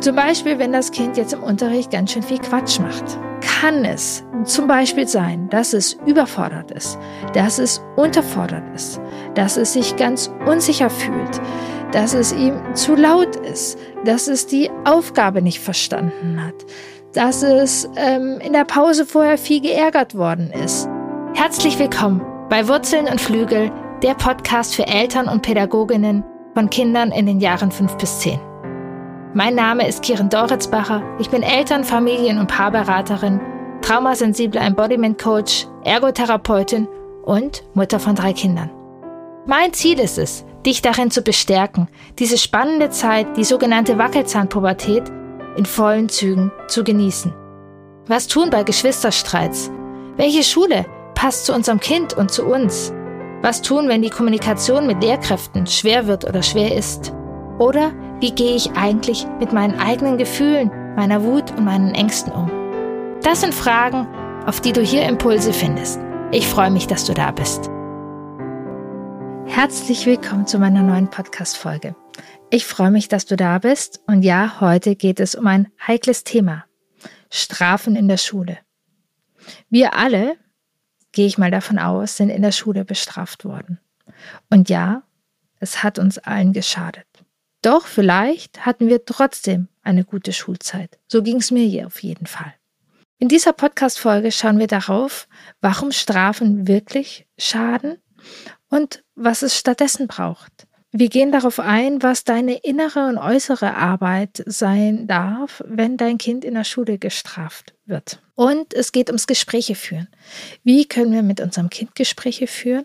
Zum Beispiel, wenn das Kind jetzt im Unterricht ganz schön viel Quatsch macht. Kann es zum Beispiel sein, dass es überfordert ist, dass es unterfordert ist, dass es sich ganz unsicher fühlt, dass es ihm zu laut ist, dass es die Aufgabe nicht verstanden hat, dass es ähm, in der Pause vorher viel geärgert worden ist. Herzlich willkommen bei Wurzeln und Flügel, der Podcast für Eltern und Pädagoginnen von Kindern in den Jahren 5 bis 10. Mein Name ist Kiren Doritzbacher. Ich bin Eltern-, Familien- und Paarberaterin, traumasensible Embodiment Coach, Ergotherapeutin und Mutter von drei Kindern. Mein Ziel ist es, dich darin zu bestärken, diese spannende Zeit, die sogenannte Wackelzahnpubertät, in vollen Zügen zu genießen. Was tun bei Geschwisterstreits? Welche Schule passt zu unserem Kind und zu uns? Was tun, wenn die Kommunikation mit Lehrkräften schwer wird oder schwer ist? Oder wie gehe ich eigentlich mit meinen eigenen Gefühlen, meiner Wut und meinen Ängsten um? Das sind Fragen, auf die du hier Impulse findest. Ich freue mich, dass du da bist. Herzlich willkommen zu meiner neuen Podcast-Folge. Ich freue mich, dass du da bist. Und ja, heute geht es um ein heikles Thema. Strafen in der Schule. Wir alle, gehe ich mal davon aus, sind in der Schule bestraft worden. Und ja, es hat uns allen geschadet. Doch vielleicht hatten wir trotzdem eine gute Schulzeit. So ging es mir hier auf jeden Fall. In dieser Podcast-Folge schauen wir darauf, warum Strafen wirklich schaden und was es stattdessen braucht. Wir gehen darauf ein, was deine innere und äußere Arbeit sein darf, wenn dein Kind in der Schule gestraft wird. Und es geht ums Gespräche führen. Wie können wir mit unserem Kind Gespräche führen?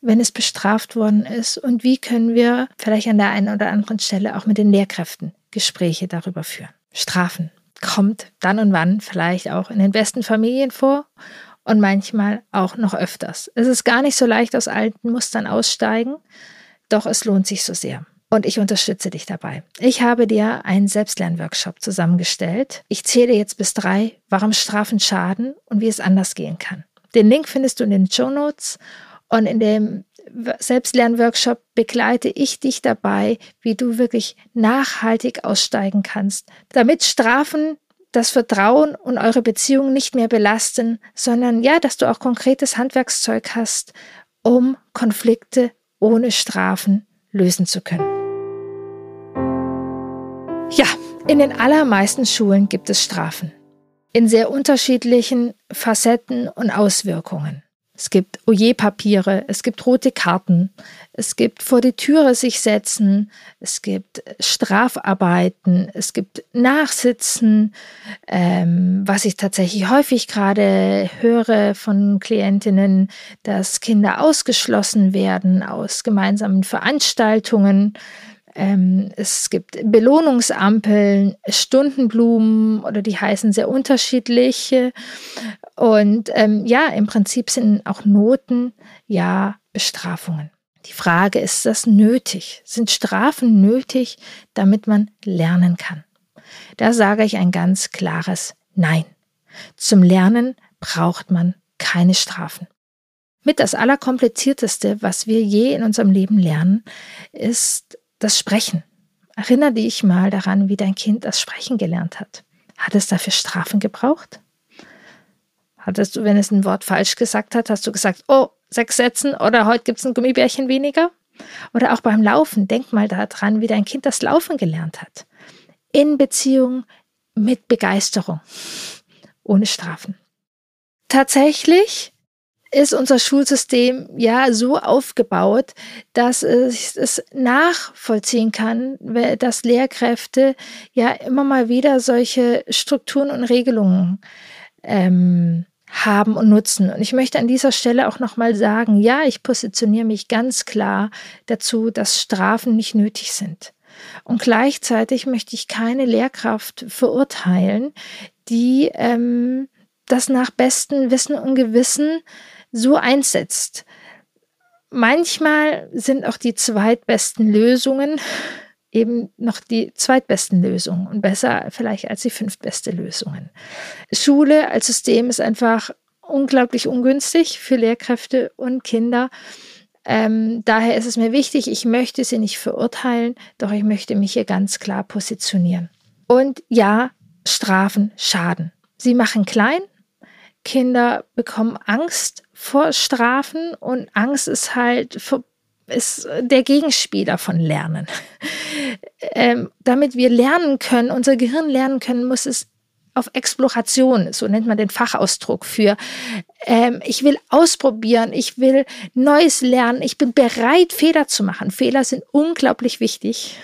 Wenn es bestraft worden ist und wie können wir vielleicht an der einen oder anderen Stelle auch mit den Lehrkräften Gespräche darüber führen. Strafen kommt dann und wann vielleicht auch in den besten Familien vor und manchmal auch noch öfters. Es ist gar nicht so leicht aus alten Mustern aussteigen, doch es lohnt sich so sehr. Und ich unterstütze dich dabei. Ich habe dir einen Selbstlernworkshop zusammengestellt. Ich zähle jetzt bis drei, warum Strafen schaden und wie es anders gehen kann. Den Link findest du in den Show Notes und in dem Selbstlernworkshop begleite ich dich dabei, wie du wirklich nachhaltig aussteigen kannst, damit Strafen das Vertrauen und eure Beziehung nicht mehr belasten, sondern ja, dass du auch konkretes Handwerkszeug hast, um Konflikte ohne Strafen lösen zu können. Ja, in den allermeisten Schulen gibt es Strafen. In sehr unterschiedlichen Facetten und Auswirkungen. Es gibt Oje-Papiere, es gibt rote Karten, es gibt vor die Türe sich setzen, es gibt Strafarbeiten, es gibt Nachsitzen, ähm, was ich tatsächlich häufig gerade höre von Klientinnen, dass Kinder ausgeschlossen werden aus gemeinsamen Veranstaltungen. Ähm, es gibt Belohnungsampeln, Stundenblumen oder die heißen sehr unterschiedlich. Und ähm, ja, im Prinzip sind auch Noten ja Bestrafungen. Die Frage, ist das nötig? Sind Strafen nötig, damit man lernen kann? Da sage ich ein ganz klares Nein. Zum Lernen braucht man keine Strafen. Mit das Allerkomplizierteste, was wir je in unserem Leben lernen, ist das Sprechen. Erinnere dich mal daran, wie dein Kind das Sprechen gelernt hat. Hat es dafür Strafen gebraucht? Hattest du, wenn es ein Wort falsch gesagt hat, hast du gesagt, oh, sechs Sätzen oder heute gibt es ein Gummibärchen weniger? Oder auch beim Laufen, denk mal daran, wie dein Kind das Laufen gelernt hat. In Beziehung mit Begeisterung, ohne Strafen. Tatsächlich ist unser Schulsystem ja so aufgebaut, dass es, es nachvollziehen kann, dass Lehrkräfte ja immer mal wieder solche Strukturen und Regelungen ähm, haben und nutzen. Und ich möchte an dieser Stelle auch nochmal sagen, ja, ich positioniere mich ganz klar dazu, dass Strafen nicht nötig sind. Und gleichzeitig möchte ich keine Lehrkraft verurteilen, die ähm, das nach bestem Wissen und Gewissen so einsetzt. Manchmal sind auch die zweitbesten Lösungen eben noch die zweitbesten Lösungen und besser vielleicht als die fünftbeste Lösungen. Schule als System ist einfach unglaublich ungünstig für Lehrkräfte und Kinder. Ähm, daher ist es mir wichtig, ich möchte sie nicht verurteilen, doch ich möchte mich hier ganz klar positionieren. Und ja, Strafen schaden. Sie machen klein. Kinder bekommen Angst vor Strafen und Angst ist halt für ist der Gegenspieler von Lernen. Ähm, damit wir lernen können, unser Gehirn lernen können, muss es auf Exploration, so nennt man den Fachausdruck für, ähm, ich will ausprobieren, ich will Neues lernen, ich bin bereit, Fehler zu machen. Fehler sind unglaublich wichtig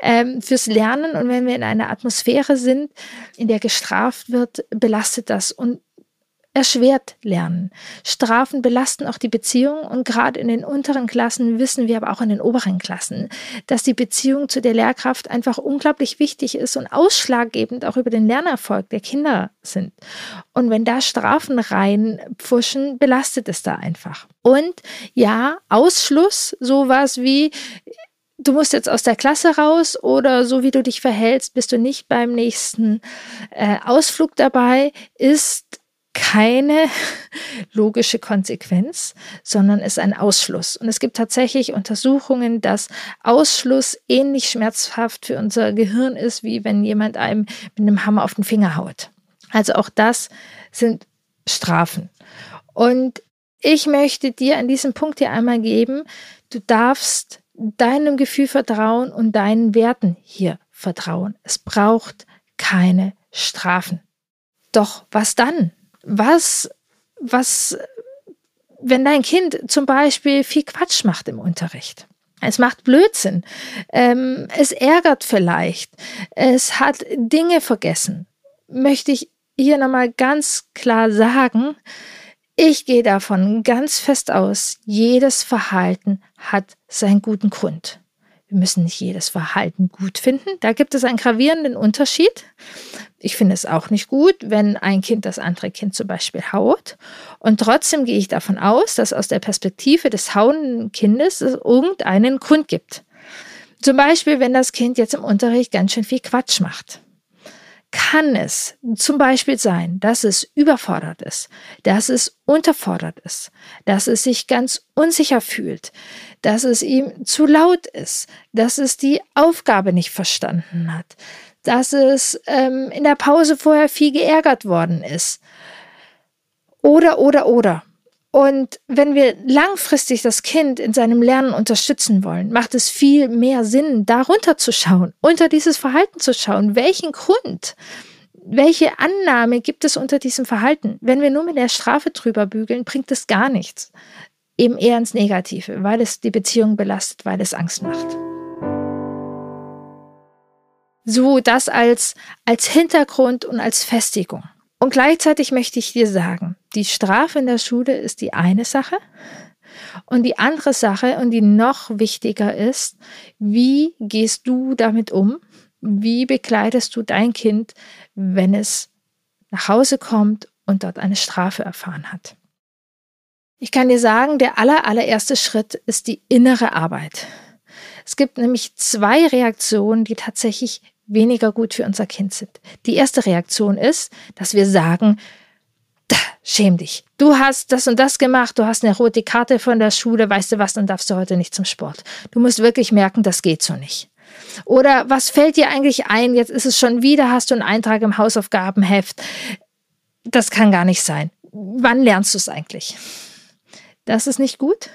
ähm, fürs Lernen und wenn wir in einer Atmosphäre sind, in der gestraft wird, belastet das und erschwert Lernen. Strafen belasten auch die Beziehung und gerade in den unteren Klassen wissen wir aber auch in den oberen Klassen, dass die Beziehung zu der Lehrkraft einfach unglaublich wichtig ist und ausschlaggebend auch über den Lernerfolg der Kinder sind. Und wenn da Strafen reinpfuschen, belastet es da einfach. Und ja, Ausschluss, sowas wie du musst jetzt aus der Klasse raus oder so wie du dich verhältst, bist du nicht beim nächsten äh, Ausflug dabei, ist keine logische Konsequenz, sondern ist ein Ausschluss. Und es gibt tatsächlich Untersuchungen, dass Ausschluss ähnlich schmerzhaft für unser Gehirn ist, wie wenn jemand einem mit einem Hammer auf den Finger haut. Also auch das sind Strafen. Und ich möchte dir an diesem Punkt hier einmal geben, du darfst deinem Gefühl vertrauen und deinen Werten hier vertrauen. Es braucht keine Strafen. Doch was dann? Was, was, wenn dein Kind zum Beispiel viel Quatsch macht im Unterricht. Es macht Blödsinn. Ähm, es ärgert vielleicht. Es hat Dinge vergessen. Möchte ich hier nochmal ganz klar sagen, ich gehe davon ganz fest aus, jedes Verhalten hat seinen guten Grund. Wir müssen nicht jedes Verhalten gut finden. Da gibt es einen gravierenden Unterschied. Ich finde es auch nicht gut, wenn ein Kind das andere Kind zum Beispiel haut. Und trotzdem gehe ich davon aus, dass aus der Perspektive des hauenden Kindes es irgendeinen Grund gibt. Zum Beispiel, wenn das Kind jetzt im Unterricht ganz schön viel Quatsch macht kann es zum Beispiel sein, dass es überfordert ist, dass es unterfordert ist, dass es sich ganz unsicher fühlt, dass es ihm zu laut ist, dass es die Aufgabe nicht verstanden hat, dass es ähm, in der Pause vorher viel geärgert worden ist. Oder, oder, oder. Und wenn wir langfristig das Kind in seinem Lernen unterstützen wollen, macht es viel mehr Sinn, darunter zu schauen, unter dieses Verhalten zu schauen. Welchen Grund, welche Annahme gibt es unter diesem Verhalten? Wenn wir nur mit der Strafe drüber bügeln, bringt es gar nichts eben eher ins Negative, weil es die Beziehung belastet, weil es Angst macht. So das als, als Hintergrund und als Festigung. Und gleichzeitig möchte ich dir sagen, die Strafe in der Schule ist die eine Sache. Und die andere Sache und die noch wichtiger ist, wie gehst du damit um? Wie begleitest du dein Kind, wenn es nach Hause kommt und dort eine Strafe erfahren hat? Ich kann dir sagen, der aller, allererste Schritt ist die innere Arbeit. Es gibt nämlich zwei Reaktionen, die tatsächlich weniger gut für unser Kind sind. Die erste Reaktion ist, dass wir sagen, da, schäm dich. Du hast das und das gemacht, du hast eine rote Karte von der Schule, weißt du was, dann darfst du heute nicht zum Sport. Du musst wirklich merken, das geht so nicht. Oder was fällt dir eigentlich ein? Jetzt ist es schon wieder, hast du einen Eintrag im Hausaufgabenheft. Das kann gar nicht sein. Wann lernst du es eigentlich? Das ist nicht gut,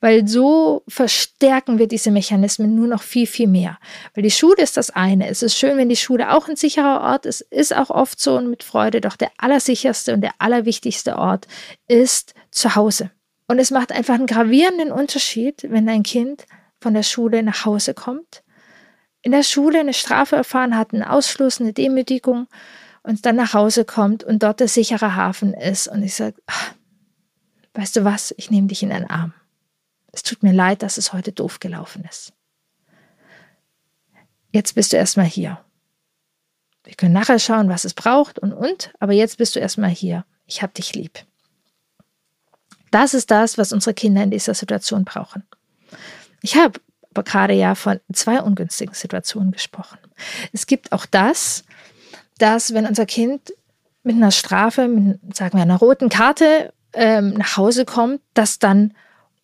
weil so verstärken wir diese Mechanismen nur noch viel, viel mehr. Weil die Schule ist das eine. Es ist schön, wenn die Schule auch ein sicherer Ort ist, ist auch oft so und mit Freude, doch der allersicherste und der allerwichtigste Ort ist zu Hause. Und es macht einfach einen gravierenden Unterschied, wenn ein Kind von der Schule nach Hause kommt, in der Schule eine Strafe erfahren hat, einen Ausschluss, eine Demütigung und dann nach Hause kommt und dort der sichere Hafen ist und ich sage, ach, weißt du was, ich nehme dich in den Arm. Es tut mir leid, dass es heute doof gelaufen ist. Jetzt bist du erstmal hier. Wir können nachher schauen, was es braucht und und, aber jetzt bist du erstmal hier. Ich hab dich lieb. Das ist das, was unsere Kinder in dieser Situation brauchen. Ich habe aber gerade ja von zwei ungünstigen Situationen gesprochen. Es gibt auch das, dass wenn unser Kind mit einer Strafe, mit, sagen wir einer roten Karte ähm, nach Hause kommt, dass dann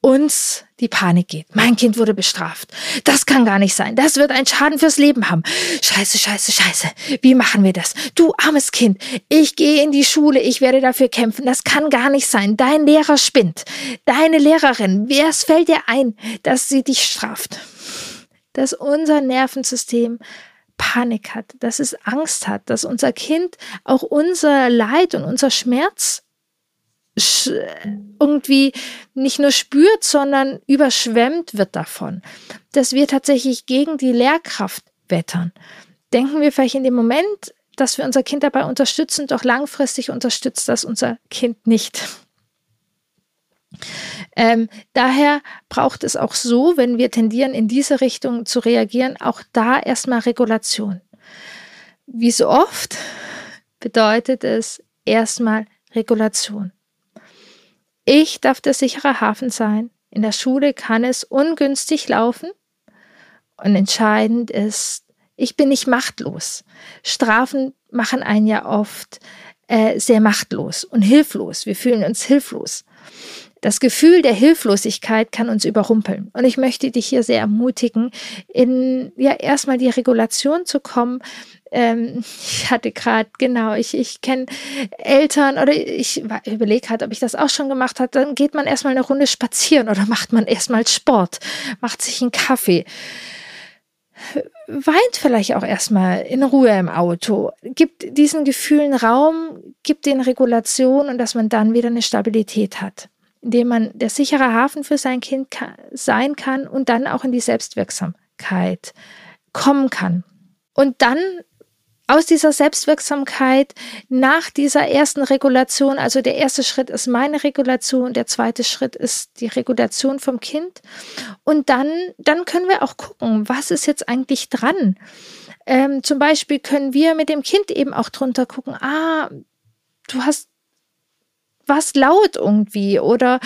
uns die Panik geht. Mein Kind wurde bestraft. Das kann gar nicht sein. Das wird einen Schaden fürs Leben haben. Scheiße, scheiße, scheiße. Wie machen wir das? Du armes Kind, ich gehe in die Schule, ich werde dafür kämpfen. Das kann gar nicht sein. Dein Lehrer spinnt. Deine Lehrerin, wer fällt dir ein, dass sie dich straft? Dass unser Nervensystem Panik hat, dass es Angst hat, dass unser Kind auch unser Leid und unser Schmerz irgendwie nicht nur spürt, sondern überschwemmt wird davon, dass wir tatsächlich gegen die Lehrkraft wettern. Denken wir vielleicht in dem Moment, dass wir unser Kind dabei unterstützen, doch langfristig unterstützt das unser Kind nicht. Ähm, daher braucht es auch so, wenn wir tendieren, in diese Richtung zu reagieren, auch da erstmal Regulation. Wie so oft bedeutet es erstmal Regulation. Ich darf der sichere Hafen sein. In der Schule kann es ungünstig laufen. Und entscheidend ist, ich bin nicht machtlos. Strafen machen einen ja oft äh, sehr machtlos und hilflos. Wir fühlen uns hilflos. Das Gefühl der Hilflosigkeit kann uns überrumpeln. Und ich möchte dich hier sehr ermutigen, in ja erstmal die Regulation zu kommen. Ähm, ich hatte gerade, genau, ich, ich kenne Eltern oder ich überlege gerade, ob ich das auch schon gemacht habe. Dann geht man erstmal eine Runde spazieren oder macht man erstmal Sport, macht sich einen Kaffee weint vielleicht auch erstmal in Ruhe im Auto, gibt diesen Gefühlen Raum, gibt den Regulation und dass man dann wieder eine Stabilität hat in dem man der sichere Hafen für sein Kind ka sein kann und dann auch in die Selbstwirksamkeit kommen kann. Und dann aus dieser Selbstwirksamkeit nach dieser ersten Regulation, also der erste Schritt ist meine Regulation, der zweite Schritt ist die Regulation vom Kind. Und dann, dann können wir auch gucken, was ist jetzt eigentlich dran? Ähm, zum Beispiel können wir mit dem Kind eben auch drunter gucken, ah, du hast was laut irgendwie oder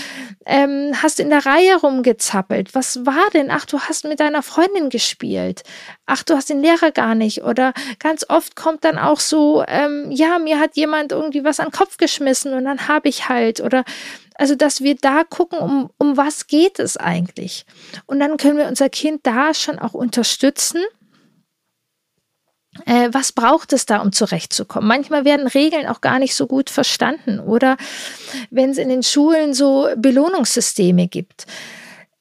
ähm, hast in der Reihe rumgezappelt. Was war denn? Ach, du hast mit deiner Freundin gespielt. Ach, du hast den Lehrer gar nicht. Oder ganz oft kommt dann auch so, ähm, ja, mir hat jemand irgendwie was an den Kopf geschmissen und dann habe ich halt. Oder also, dass wir da gucken, um, um was geht es eigentlich. Und dann können wir unser Kind da schon auch unterstützen äh, was braucht es da, um zurechtzukommen? Manchmal werden Regeln auch gar nicht so gut verstanden oder wenn es in den Schulen so Belohnungssysteme gibt.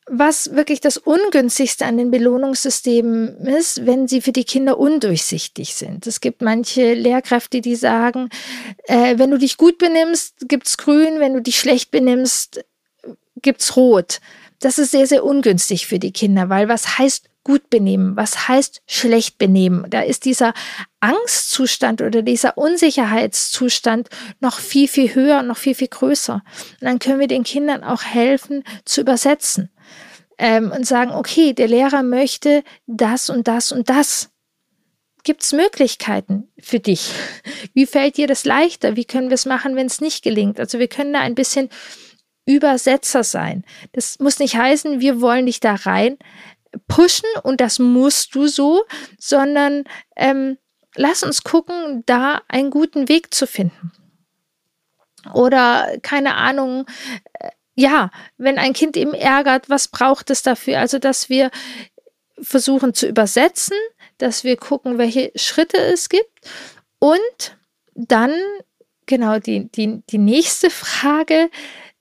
Was wirklich das Ungünstigste an den Belohnungssystemen ist, wenn sie für die Kinder undurchsichtig sind. Es gibt manche Lehrkräfte, die sagen, äh, wenn du dich gut benimmst, gibt's grün, wenn du dich schlecht benimmst, gibt's rot. Das ist sehr, sehr ungünstig für die Kinder, weil was heißt gut benehmen? Was heißt schlecht benehmen? Da ist dieser Angstzustand oder dieser Unsicherheitszustand noch viel, viel höher, noch viel, viel größer. Und dann können wir den Kindern auch helfen zu übersetzen ähm, und sagen, okay, der Lehrer möchte das und das und das. Gibt es Möglichkeiten für dich? Wie fällt dir das leichter? Wie können wir es machen, wenn es nicht gelingt? Also wir können da ein bisschen Übersetzer sein. Das muss nicht heißen, wir wollen dich da rein pushen und das musst du so, sondern ähm, lass uns gucken, da einen guten Weg zu finden. Oder keine Ahnung, äh, ja, wenn ein Kind eben ärgert, was braucht es dafür? Also, dass wir versuchen zu übersetzen, dass wir gucken, welche Schritte es gibt und dann genau die, die, die nächste Frage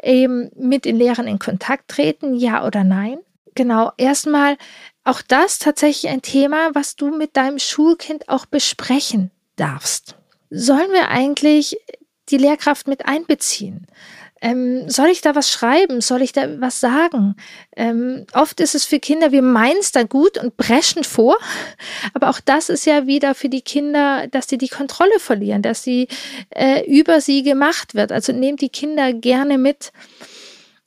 eben mit den Lehrern in Kontakt treten, ja oder nein. Genau, erstmal auch das tatsächlich ein Thema, was du mit deinem Schulkind auch besprechen darfst. Sollen wir eigentlich die Lehrkraft mit einbeziehen? Ähm, soll ich da was schreiben? Soll ich da was sagen? Ähm, oft ist es für Kinder, wir meinen es da gut und brechen vor, aber auch das ist ja wieder für die Kinder, dass sie die Kontrolle verlieren, dass sie äh, über sie gemacht wird. Also nehmt die Kinder gerne mit.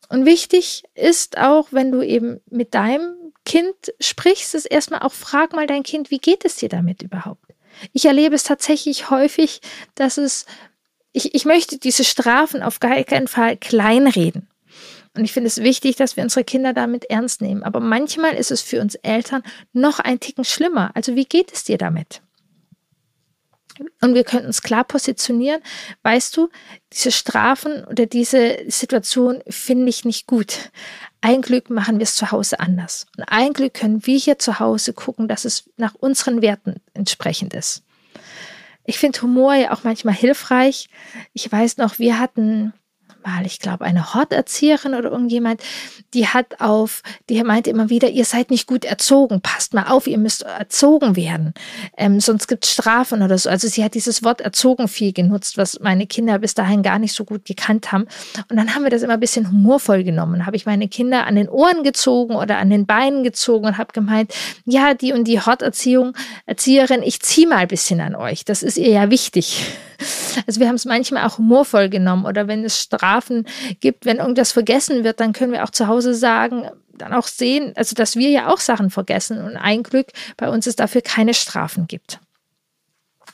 Und wichtig ist auch, wenn du eben mit deinem Kind sprichst, ist erstmal auch frag mal dein Kind, wie geht es dir damit überhaupt? Ich erlebe es tatsächlich häufig, dass es, ich, ich möchte diese Strafen auf gar keinen Fall kleinreden. Und ich finde es wichtig, dass wir unsere Kinder damit ernst nehmen. Aber manchmal ist es für uns Eltern noch ein Ticken schlimmer. Also wie geht es dir damit? Und wir können uns klar positionieren. Weißt du, diese Strafen oder diese Situation finde ich nicht gut. Ein Glück machen wir es zu Hause anders. Und ein Glück können wir hier zu Hause gucken, dass es nach unseren Werten entsprechend ist. Ich finde Humor ja auch manchmal hilfreich. Ich weiß noch, wir hatten mal, ich glaube, eine Horterzieherin oder irgendjemand, die hat auf, die meinte immer wieder, ihr seid nicht gut erzogen, passt mal auf, ihr müsst erzogen werden, ähm, sonst gibt es Strafen oder so. Also sie hat dieses Wort erzogen viel genutzt, was meine Kinder bis dahin gar nicht so gut gekannt haben. Und dann haben wir das immer ein bisschen humorvoll genommen. Habe ich meine Kinder an den Ohren gezogen oder an den Beinen gezogen und habe gemeint, ja, die und die Horterziehung, Erzieherin, ich ziehe mal ein bisschen an euch. Das ist ihr ja wichtig. Also wir haben es manchmal auch humorvoll genommen oder wenn es Strafen gibt, wenn irgendwas vergessen wird, dann können wir auch zu Hause sagen, dann auch sehen, also dass wir ja auch Sachen vergessen und ein Glück bei uns es dafür keine Strafen gibt.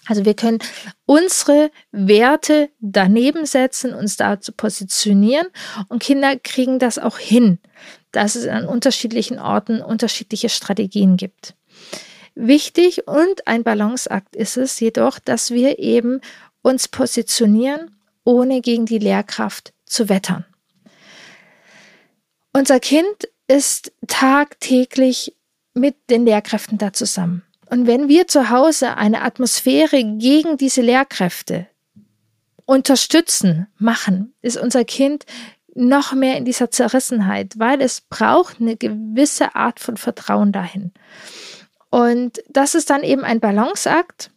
Also wir können unsere Werte daneben setzen, uns dazu positionieren und Kinder kriegen das auch hin, dass es an unterschiedlichen Orten unterschiedliche Strategien gibt. Wichtig und ein Balanceakt ist es jedoch, dass wir eben uns positionieren, ohne gegen die Lehrkraft zu wettern. Unser Kind ist tagtäglich mit den Lehrkräften da zusammen. Und wenn wir zu Hause eine Atmosphäre gegen diese Lehrkräfte unterstützen, machen, ist unser Kind noch mehr in dieser Zerrissenheit, weil es braucht eine gewisse Art von Vertrauen dahin. Und das ist dann eben ein Balanceakt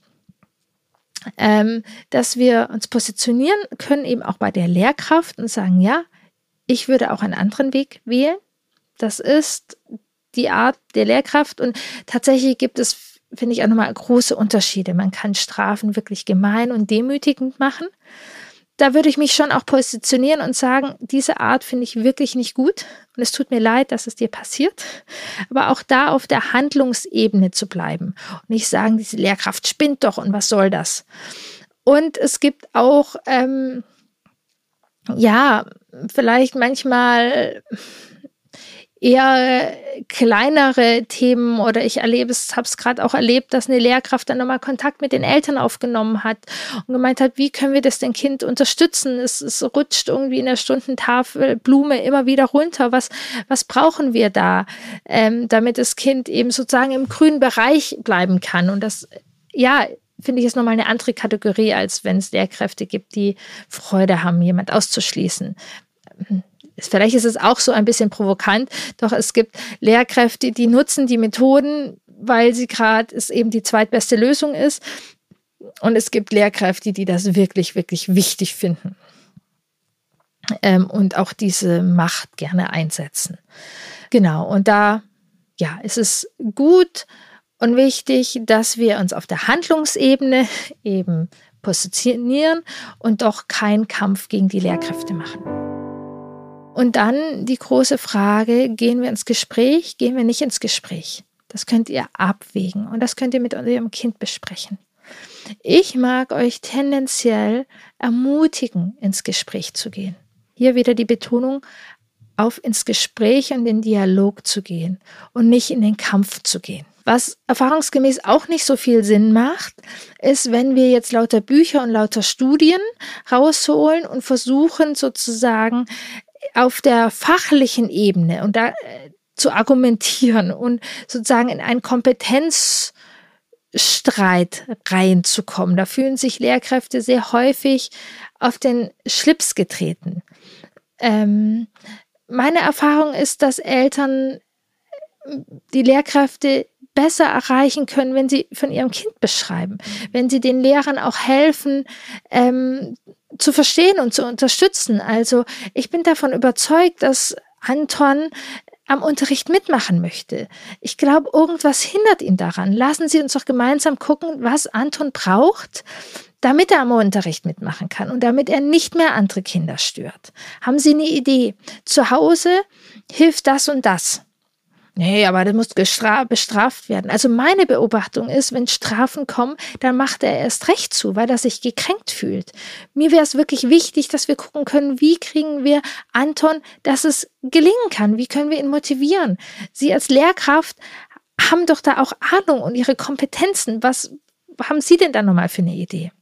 ähm, dass wir uns positionieren können, eben auch bei der Lehrkraft und sagen, ja, ich würde auch einen anderen Weg wählen. Das ist die Art der Lehrkraft und tatsächlich gibt es, finde ich, auch nochmal große Unterschiede. Man kann Strafen wirklich gemein und demütigend machen da würde ich mich schon auch positionieren und sagen, diese Art finde ich wirklich nicht gut und es tut mir leid, dass es dir passiert, aber auch da auf der Handlungsebene zu bleiben und nicht sagen, diese Lehrkraft spinnt doch und was soll das? Und es gibt auch, ähm, ja, vielleicht manchmal eher kleinere Themen oder ich erlebe es, habe es gerade auch erlebt, dass eine Lehrkraft dann nochmal Kontakt mit den Eltern aufgenommen hat und gemeint hat, wie können wir das denn Kind unterstützen? Es, es rutscht irgendwie in der Stundentafel Blume immer wieder runter. Was, was brauchen wir da, ähm, damit das Kind eben sozusagen im grünen Bereich bleiben kann? Und das, ja, finde ich, ist nochmal eine andere Kategorie, als wenn es Lehrkräfte gibt, die Freude haben, jemand auszuschließen vielleicht ist es auch so ein bisschen provokant, doch es gibt Lehrkräfte, die nutzen die Methoden, weil sie gerade es eben die zweitbeste Lösung ist. Und es gibt Lehrkräfte, die das wirklich, wirklich wichtig finden ähm, und auch diese Macht gerne einsetzen. Genau, und da ja, ist es gut und wichtig, dass wir uns auf der Handlungsebene eben positionieren und doch keinen Kampf gegen die Lehrkräfte machen. Und dann die große Frage, gehen wir ins Gespräch, gehen wir nicht ins Gespräch? Das könnt ihr abwägen und das könnt ihr mit eurem Kind besprechen. Ich mag euch tendenziell ermutigen, ins Gespräch zu gehen. Hier wieder die Betonung auf ins Gespräch und den Dialog zu gehen und nicht in den Kampf zu gehen. Was erfahrungsgemäß auch nicht so viel Sinn macht, ist, wenn wir jetzt lauter Bücher und lauter Studien rausholen und versuchen sozusagen auf der fachlichen Ebene und da äh, zu argumentieren und sozusagen in einen Kompetenzstreit reinzukommen. Da fühlen sich Lehrkräfte sehr häufig auf den Schlips getreten. Ähm, meine Erfahrung ist, dass Eltern die Lehrkräfte besser erreichen können, wenn sie von ihrem Kind beschreiben, wenn sie den Lehrern auch helfen, ähm, zu verstehen und zu unterstützen. Also ich bin davon überzeugt, dass Anton am Unterricht mitmachen möchte. Ich glaube, irgendwas hindert ihn daran. Lassen Sie uns doch gemeinsam gucken, was Anton braucht, damit er am Unterricht mitmachen kann und damit er nicht mehr andere Kinder stört. Haben Sie eine Idee? Zu Hause hilft das und das. Nee, aber das muss bestraft werden. Also meine Beobachtung ist, wenn Strafen kommen, dann macht er erst recht zu, weil er sich gekränkt fühlt. Mir wäre es wirklich wichtig, dass wir gucken können, wie kriegen wir Anton, dass es gelingen kann? Wie können wir ihn motivieren? Sie als Lehrkraft haben doch da auch Ahnung und ihre Kompetenzen. Was, haben Sie denn da nochmal für eine Idee?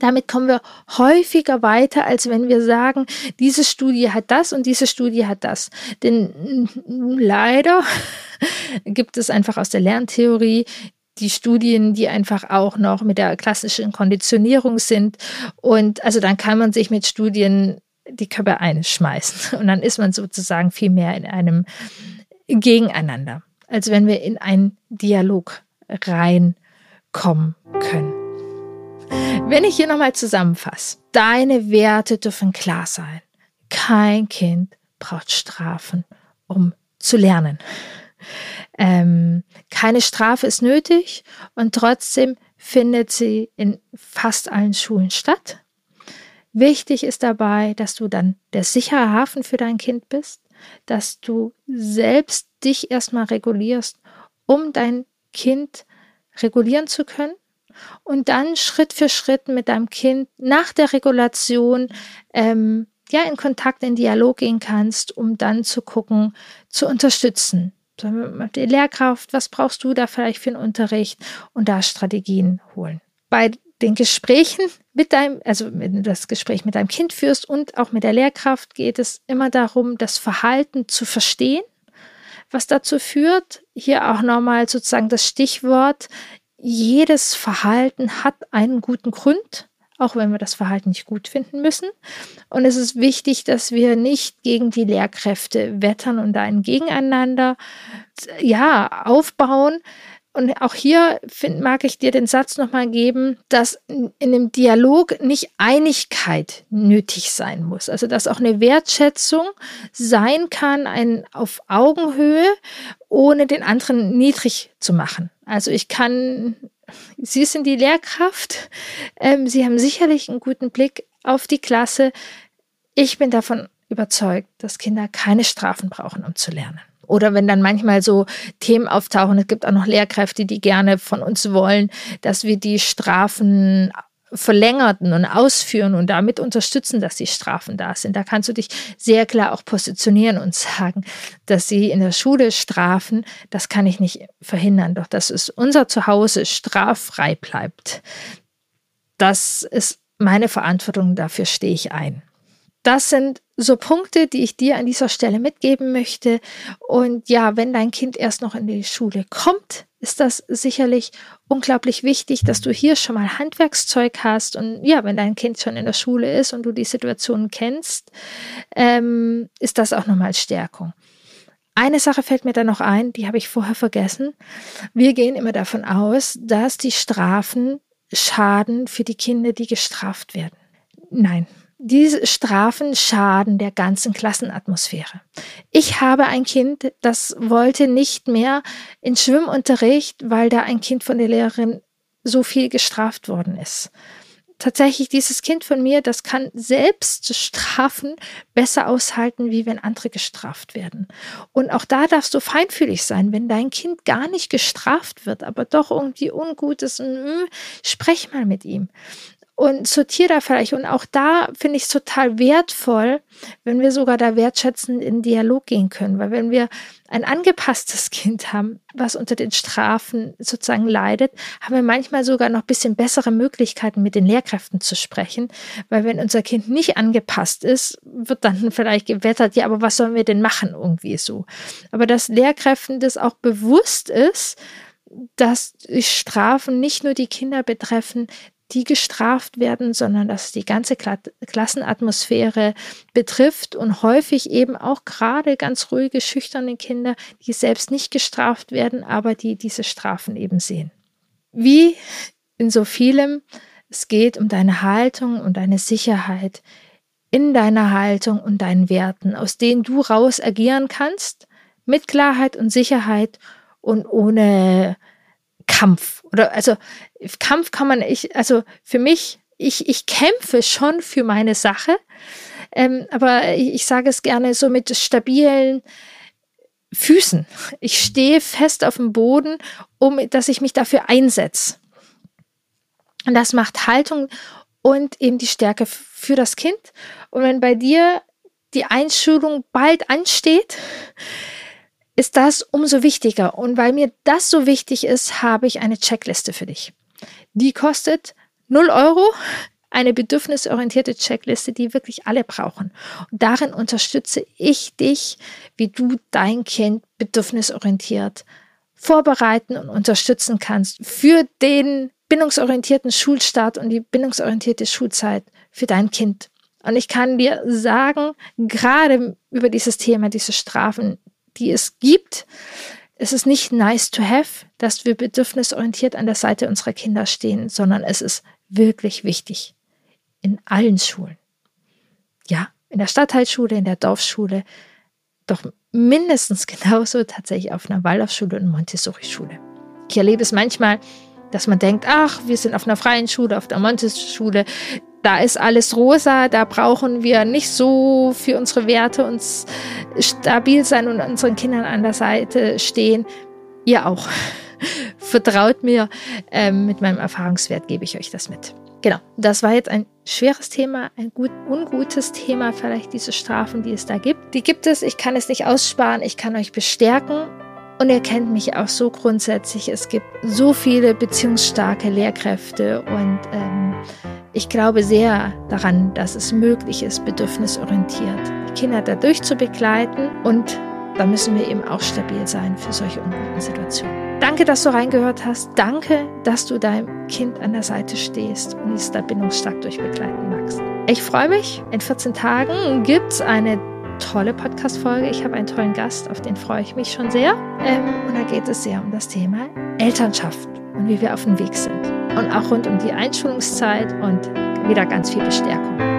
Damit kommen wir häufiger weiter, als wenn wir sagen, diese Studie hat das und diese Studie hat das. Denn leider gibt es einfach aus der Lerntheorie die Studien, die einfach auch noch mit der klassischen Konditionierung sind. Und also dann kann man sich mit Studien die Köpfe einschmeißen. Und dann ist man sozusagen viel mehr in einem Gegeneinander, als wenn wir in einen Dialog reinkommen können. Wenn ich hier nochmal zusammenfasse, deine Werte dürfen klar sein. Kein Kind braucht Strafen, um zu lernen. Ähm, keine Strafe ist nötig und trotzdem findet sie in fast allen Schulen statt. Wichtig ist dabei, dass du dann der sichere Hafen für dein Kind bist, dass du selbst dich erstmal regulierst, um dein Kind regulieren zu können und dann Schritt für Schritt mit deinem Kind nach der Regulation ähm, ja in Kontakt, in Dialog gehen kannst, um dann zu gucken, zu unterstützen. Die Lehrkraft, was brauchst du da vielleicht für einen Unterricht und da Strategien holen. Bei den Gesprächen mit deinem, also wenn du das Gespräch mit deinem Kind führst und auch mit der Lehrkraft, geht es immer darum, das Verhalten zu verstehen, was dazu führt. Hier auch nochmal sozusagen das Stichwort, jedes Verhalten hat einen guten Grund, auch wenn wir das Verhalten nicht gut finden müssen. Und es ist wichtig, dass wir nicht gegen die Lehrkräfte wettern und ein Gegeneinander ja, aufbauen, und auch hier find, mag ich dir den Satz nochmal geben, dass in einem Dialog nicht Einigkeit nötig sein muss. Also dass auch eine Wertschätzung sein kann, ein auf Augenhöhe, ohne den anderen niedrig zu machen. Also ich kann, Sie sind die Lehrkraft, ähm, Sie haben sicherlich einen guten Blick auf die Klasse. Ich bin davon überzeugt, dass Kinder keine Strafen brauchen, um zu lernen. Oder wenn dann manchmal so Themen auftauchen, es gibt auch noch Lehrkräfte, die gerne von uns wollen, dass wir die Strafen verlängerten und ausführen und damit unterstützen, dass die Strafen da sind. Da kannst du dich sehr klar auch positionieren und sagen, dass sie in der Schule strafen, das kann ich nicht verhindern, doch dass es unser Zuhause straffrei bleibt. Das ist meine Verantwortung, dafür stehe ich ein. Das sind so Punkte, die ich dir an dieser Stelle mitgeben möchte. Und ja, wenn dein Kind erst noch in die Schule kommt, ist das sicherlich unglaublich wichtig, dass du hier schon mal Handwerkszeug hast. Und ja, wenn dein Kind schon in der Schule ist und du die Situation kennst, ähm, ist das auch nochmal Stärkung. Eine Sache fällt mir da noch ein, die habe ich vorher vergessen. Wir gehen immer davon aus, dass die Strafen schaden für die Kinder, die gestraft werden. Nein, diese Strafen schaden der ganzen Klassenatmosphäre. Ich habe ein Kind, das wollte nicht mehr in Schwimmunterricht, weil da ein Kind von der Lehrerin so viel gestraft worden ist. Tatsächlich, dieses Kind von mir, das kann selbst Strafen besser aushalten, wie wenn andere gestraft werden. Und auch da darfst du feinfühlig sein, wenn dein Kind gar nicht gestraft wird, aber doch irgendwie ungut ist, mh, sprech mal mit ihm und sortiere da vielleicht. Und auch da finde ich es total wertvoll, wenn wir sogar da wertschätzend in Dialog gehen können. Weil wenn wir ein angepasstes Kind haben, was unter den Strafen sozusagen leidet, haben wir manchmal sogar noch bisschen bessere Möglichkeiten, mit den Lehrkräften zu sprechen. Weil wenn unser Kind nicht angepasst ist, wird dann vielleicht gewettert, ja, aber was sollen wir denn machen irgendwie so. Aber dass Lehrkräften das auch bewusst ist, dass Strafen nicht nur die Kinder betreffen, die gestraft werden, sondern dass die ganze Klassenatmosphäre betrifft und häufig eben auch gerade ganz ruhige, schüchterne Kinder, die selbst nicht gestraft werden, aber die diese Strafen eben sehen. Wie in so vielem, es geht um deine Haltung und deine Sicherheit in deiner Haltung und deinen Werten, aus denen du raus agieren kannst, mit Klarheit und Sicherheit und ohne Kampf. Oder also Kampf kann man, ich, also für mich, ich, ich kämpfe schon für meine Sache, ähm, aber ich, ich sage es gerne so mit stabilen Füßen. Ich stehe fest auf dem Boden, um dass ich mich dafür einsetze. Und das macht Haltung und eben die Stärke für das Kind. Und wenn bei dir die Einschulung bald ansteht, ist das umso wichtiger. Und weil mir das so wichtig ist, habe ich eine Checkliste für dich. Die kostet 0 Euro eine bedürfnisorientierte Checkliste, die wirklich alle brauchen. Und darin unterstütze ich dich, wie du dein Kind bedürfnisorientiert vorbereiten und unterstützen kannst für den bindungsorientierten Schulstart und die bindungsorientierte Schulzeit für dein Kind. Und ich kann dir sagen, gerade über dieses Thema, diese Strafen, die es gibt, es ist nicht nice to have, dass wir bedürfnisorientiert an der Seite unserer Kinder stehen, sondern es ist wirklich wichtig in allen Schulen. Ja, in der Stadtteilschule, in der Dorfschule, doch mindestens genauso tatsächlich auf einer Waldorfschule und Montessori-Schule. Ich erlebe es manchmal, dass man denkt, ach, wir sind auf einer freien Schule, auf der Montessori-Schule, da ist alles rosa, da brauchen wir nicht so für unsere Werte uns stabil sein und unseren Kindern an der Seite stehen. Ihr auch. Vertraut mir, ähm, mit meinem Erfahrungswert gebe ich euch das mit. Genau, das war jetzt ein schweres Thema, ein gut, ungutes Thema, vielleicht diese Strafen, die es da gibt. Die gibt es, ich kann es nicht aussparen, ich kann euch bestärken und ihr kennt mich auch so grundsätzlich. Es gibt so viele beziehungsstarke Lehrkräfte und ähm, ich glaube sehr daran, dass es möglich ist, bedürfnisorientiert die Kinder dadurch zu begleiten und da müssen wir eben auch stabil sein für solche unguten Situationen. Danke, dass du reingehört hast. Danke, dass du deinem Kind an der Seite stehst und es da bindungsstark durchbegleiten magst. Ich freue mich. In 14 Tagen gibt es eine tolle Podcast-Folge. Ich habe einen tollen Gast, auf den freue ich mich schon sehr. Ähm, und da geht es sehr um das Thema Elternschaft und wie wir auf dem Weg sind. Und auch rund um die Einschulungszeit und wieder ganz viel Bestärkung.